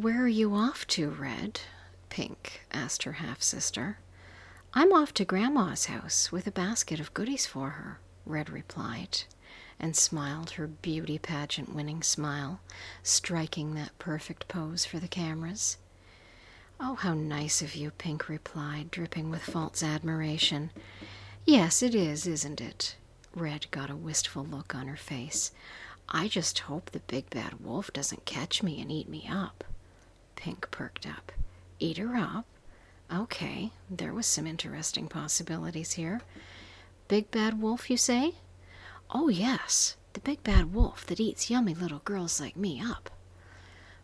Where are you off to, Red? Pink asked her half sister. I'm off to Grandma's house with a basket of goodies for her, Red replied, and smiled her beauty pageant winning smile, striking that perfect pose for the cameras. Oh, how nice of you, Pink replied, dripping with false admiration. Yes, it is, isn't it? Red got a wistful look on her face. I just hope the big bad wolf doesn't catch me and eat me up. Pink perked up. Eat her up? Okay, there was some interesting possibilities here. Big bad wolf, you say? Oh, yes, the big bad wolf that eats yummy little girls like me up.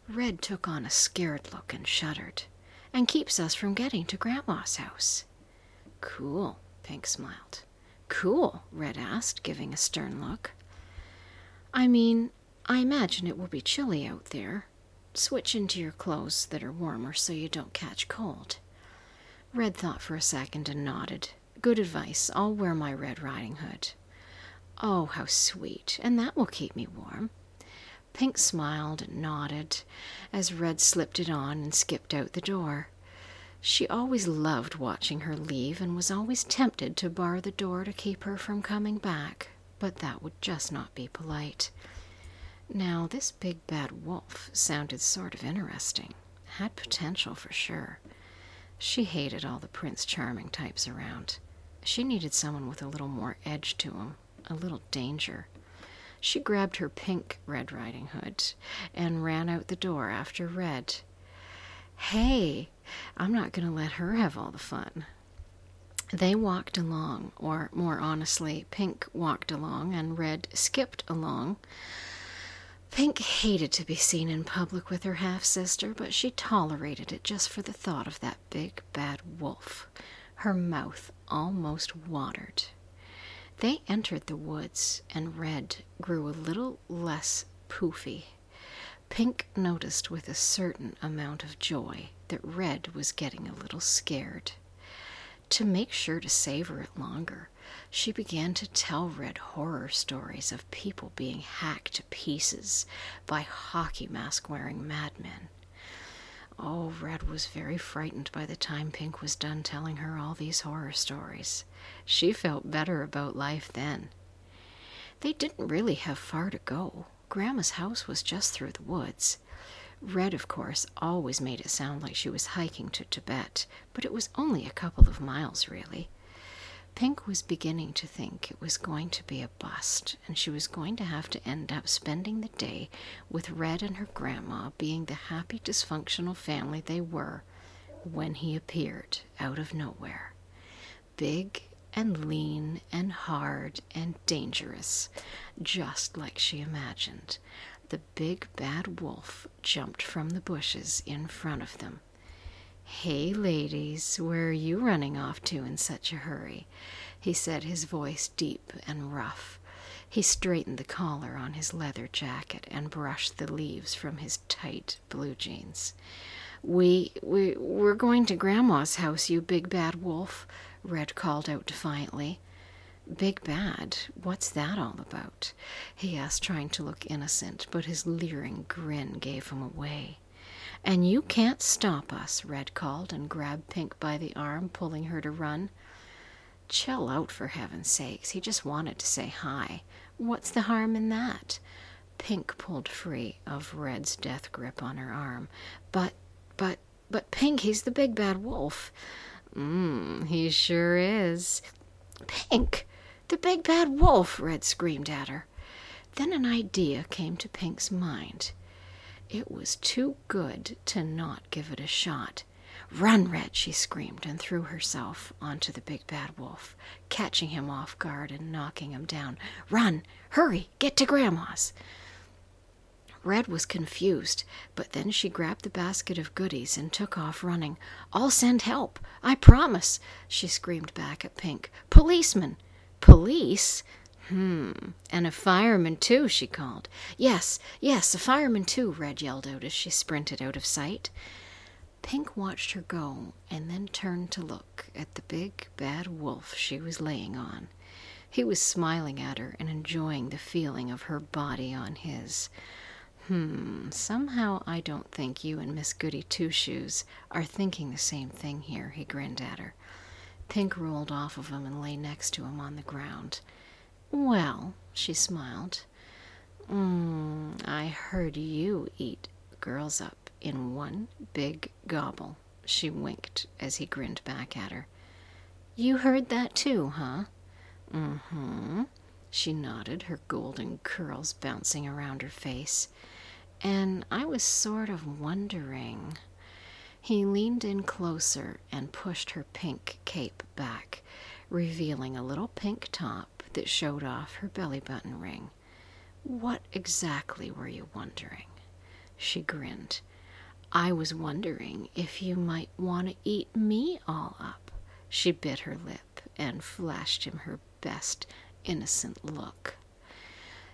Red took on a scared look and shuddered, and keeps us from getting to Grandma's house. Cool, Pink smiled. Cool, Red asked, giving a stern look. I mean, I imagine it will be chilly out there. Switch into your clothes that are warmer so you don't catch cold. Red thought for a second and nodded. Good advice. I'll wear my Red Riding Hood. Oh, how sweet. And that will keep me warm. Pink smiled and nodded as Red slipped it on and skipped out the door. She always loved watching her leave and was always tempted to bar the door to keep her from coming back, but that would just not be polite. Now, this big bad wolf sounded sort of interesting. Had potential for sure. She hated all the Prince Charming types around. She needed someone with a little more edge to him, a little danger. She grabbed her pink Red Riding Hood and ran out the door after Red. Hey, I'm not going to let her have all the fun. They walked along, or more honestly, Pink walked along and Red skipped along Pink hated to be seen in public with her half sister, but she tolerated it just for the thought of that big bad wolf. Her mouth almost watered. They entered the woods, and Red grew a little less poofy. Pink noticed with a certain amount of joy that Red was getting a little scared. To make sure to savor it longer, she began to tell Red horror stories of people being hacked to pieces by hockey mask wearing madmen. Oh, Red was very frightened by the time Pink was done telling her all these horror stories. She felt better about life then. They didn't really have far to go. Grandma's house was just through the woods. Red, of course, always made it sound like she was hiking to Tibet, but it was only a couple of miles, really. Pink was beginning to think it was going to be a bust, and she was going to have to end up spending the day with Red and her grandma being the happy, dysfunctional family they were when he appeared out of nowhere. Big and lean and hard and dangerous, just like she imagined. The big bad wolf jumped from the bushes in front of them. Hey, ladies, where are you running off to in such a hurry? he said, his voice deep and rough. He straightened the collar on his leather jacket and brushed the leaves from his tight blue jeans. We, we, we're going to Grandma's house, you big bad wolf, Red called out defiantly. Big bad? What's that all about? he asked, trying to look innocent, but his leering grin gave him away. And you can't stop us, Red called and grabbed Pink by the arm, pulling her to run. Chill out, for heaven's sakes. He just wanted to say hi. What's the harm in that? Pink pulled free of Red's death grip on her arm. But, but, but, Pink, he's the big bad wolf. Mmm, he sure is. Pink, the big bad wolf, Red screamed at her. Then an idea came to Pink's mind. It was too good to not give it a shot. Run, Red, she screamed and threw herself onto the big bad wolf, catching him off guard and knocking him down. Run! Hurry! Get to Grandma's! Red was confused, but then she grabbed the basket of goodies and took off running. I'll send help. I promise, she screamed back at Pink. Policeman! Police? Hmm. And a fireman, too, she called. Yes, yes, a fireman, too, Red yelled out as she sprinted out of sight. Pink watched her go and then turned to look at the big, bad wolf she was laying on. He was smiling at her and enjoying the feeling of her body on his. Hmm, somehow I don't think you and Miss Goody Two Shoes are thinking the same thing here, he grinned at her. Pink rolled off of him and lay next to him on the ground. Well, she smiled. Mm, I heard you eat girls up in one big gobble. She winked as he grinned back at her. You heard that too, huh? Mm-hmm. She nodded, her golden curls bouncing around her face. And I was sort of wondering. He leaned in closer and pushed her pink cape back, revealing a little pink top that showed off her belly button ring. What exactly were you wondering? She grinned. I was wondering if you might want to eat me all up. She bit her lip and flashed him her best innocent look.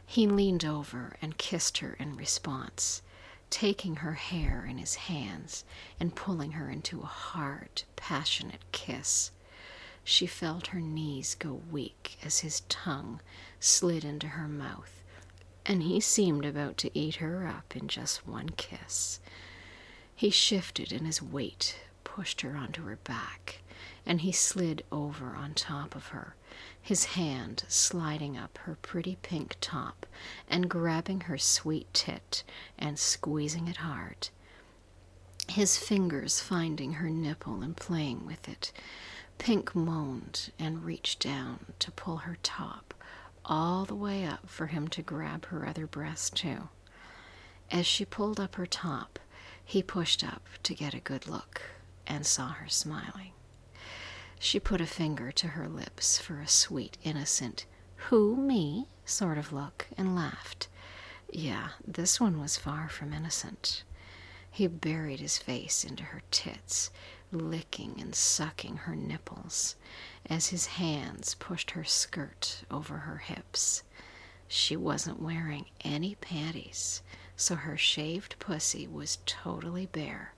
He leaned over and kissed her in response, taking her hair in his hands and pulling her into a hard, passionate kiss. She felt her knees go weak as his tongue slid into her mouth, and he seemed about to eat her up in just one kiss. He shifted in his weight, pushed her onto her back, and he slid over on top of her, his hand sliding up her pretty pink top and grabbing her sweet tit and squeezing it hard. His fingers finding her nipple and playing with it. Pink moaned and reached down to pull her top all the way up for him to grab her other breast, too. As she pulled up her top, he pushed up to get a good look and saw her smiling. She put a finger to her lips for a sweet, innocent, who, me, sort of look, and laughed. Yeah, this one was far from innocent. He buried his face into her tits, licking and sucking her nipples as his hands pushed her skirt over her hips. She wasn't wearing any panties, so her shaved pussy was totally bare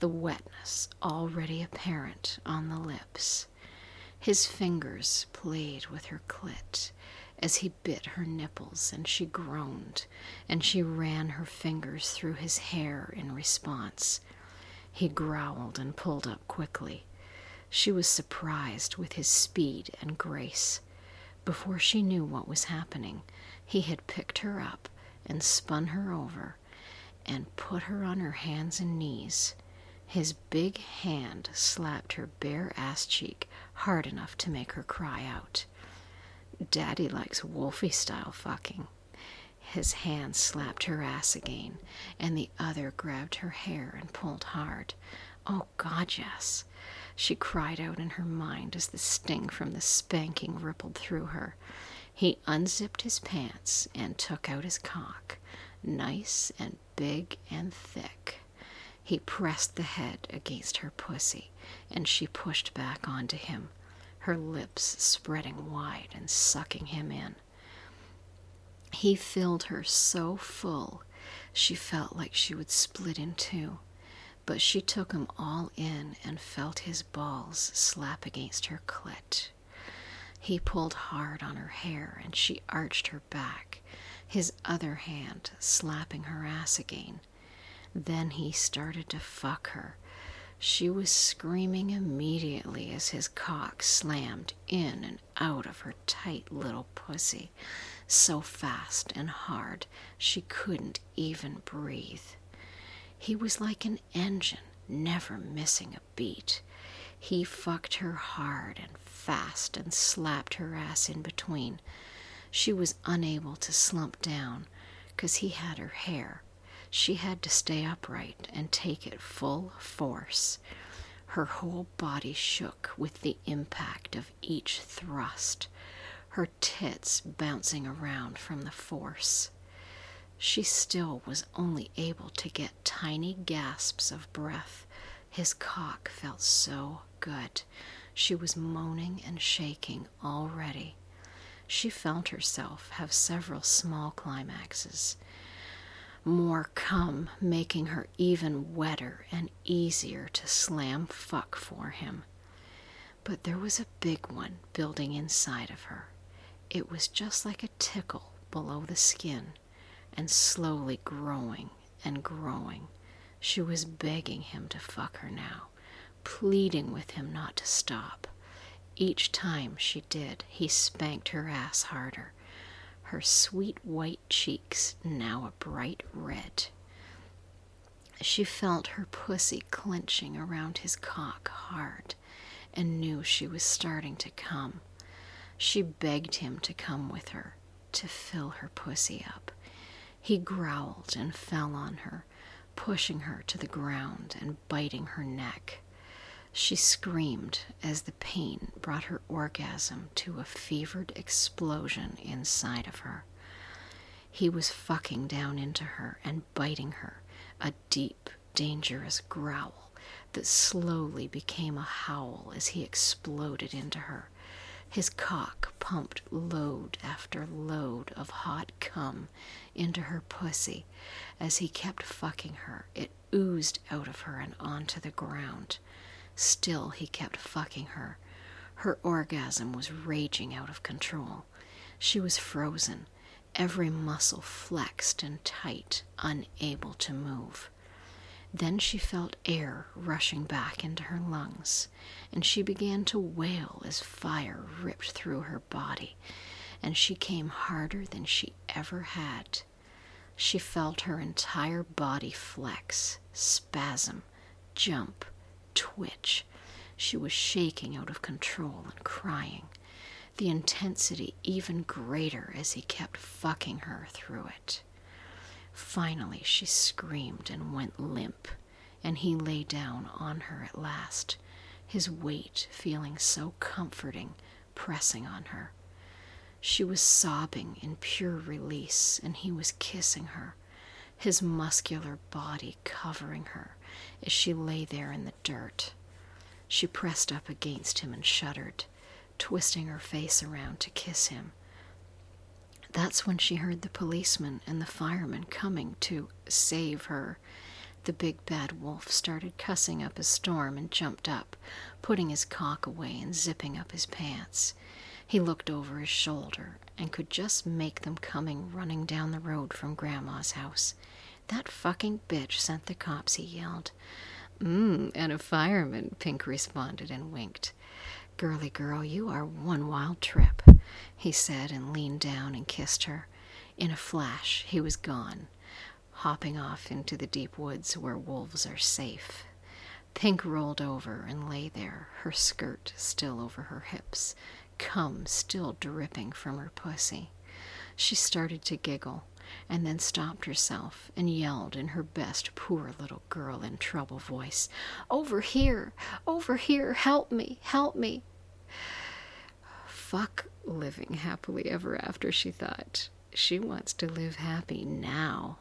the wetness already apparent on the lips. His fingers played with her clit as he bit her nipples, and she groaned, and she ran her fingers through his hair in response. He growled and pulled up quickly. She was surprised with his speed and grace. Before she knew what was happening, he had picked her up and spun her over and put her on her hands and knees. His big hand slapped her bare ass cheek hard enough to make her cry out. Daddy likes Wolfie style fucking. His hand slapped her ass again, and the other grabbed her hair and pulled hard. Oh, God, yes. She cried out in her mind as the sting from the spanking rippled through her. He unzipped his pants and took out his cock, nice and big and thick. He pressed the head against her pussy, and she pushed back onto him, her lips spreading wide and sucking him in. He filled her so full she felt like she would split in two, but she took him all in and felt his balls slap against her clit. He pulled hard on her hair and she arched her back, his other hand slapping her ass again. Then he started to fuck her. She was screaming immediately as his cock slammed in and out of her tight little pussy, so fast and hard she couldn't even breathe. He was like an engine, never missing a beat. He fucked her hard and fast and slapped her ass in between. She was unable to slump down because he had her hair she had to stay upright and take it full force. Her whole body shook with the impact of each thrust, her tits bouncing around from the force. She still was only able to get tiny gasps of breath. His cock felt so good. She was moaning and shaking already. She felt herself have several small climaxes more come, making her even wetter and easier to slam fuck for him. But there was a big one building inside of her. It was just like a tickle below the skin, and slowly growing and growing. She was begging him to fuck her now, pleading with him not to stop. Each time she did, he spanked her ass harder, her sweet white cheeks now a bright red. She felt her pussy clenching around his cock hard and knew she was starting to come. She begged him to come with her, to fill her pussy up. He growled and fell on her, pushing her to the ground and biting her neck. She screamed as the pain brought her orgasm to a fevered explosion inside of her. He was fucking down into her and biting her, a deep, dangerous growl that slowly became a howl as he exploded into her. His cock pumped load after load of hot cum into her pussy. As he kept fucking her, it oozed out of her and onto the ground. Still, he kept fucking her. Her orgasm was raging out of control. She was frozen, every muscle flexed and tight, unable to move. Then she felt air rushing back into her lungs, and she began to wail as fire ripped through her body, and she came harder than she ever had. She felt her entire body flex, spasm, jump, twitch. She was shaking out of control and crying, the intensity even greater as he kept fucking her through it. Finally, she screamed and went limp, and he lay down on her at last, his weight feeling so comforting, pressing on her. She was sobbing in pure release, and he was kissing her, his muscular body covering her as she lay there in the dirt. She pressed up against him and shuddered, twisting her face around to kiss him that's when she heard the policeman and the fireman coming to save her. The big bad wolf started cussing up a storm and jumped up, putting his cock away and zipping up his pants. He looked over his shoulder and could just make them coming running down the road from Grandma's house. That fucking bitch sent the cops, he yelled. Mmm, and a fireman, Pink responded and winked. Girly girl, you are one wild trip, he said and leaned down and kissed her. In a flash, he was gone, hopping off into the deep woods where wolves are safe. Pink rolled over and lay there, her skirt still over her hips, cum still dripping from her pussy. She started to giggle and then stopped herself and yelled in her best poor little girl in trouble voice, Over here! Over here! Help me! Help me! Fuck living happily ever after, she thought. She wants to live happy now.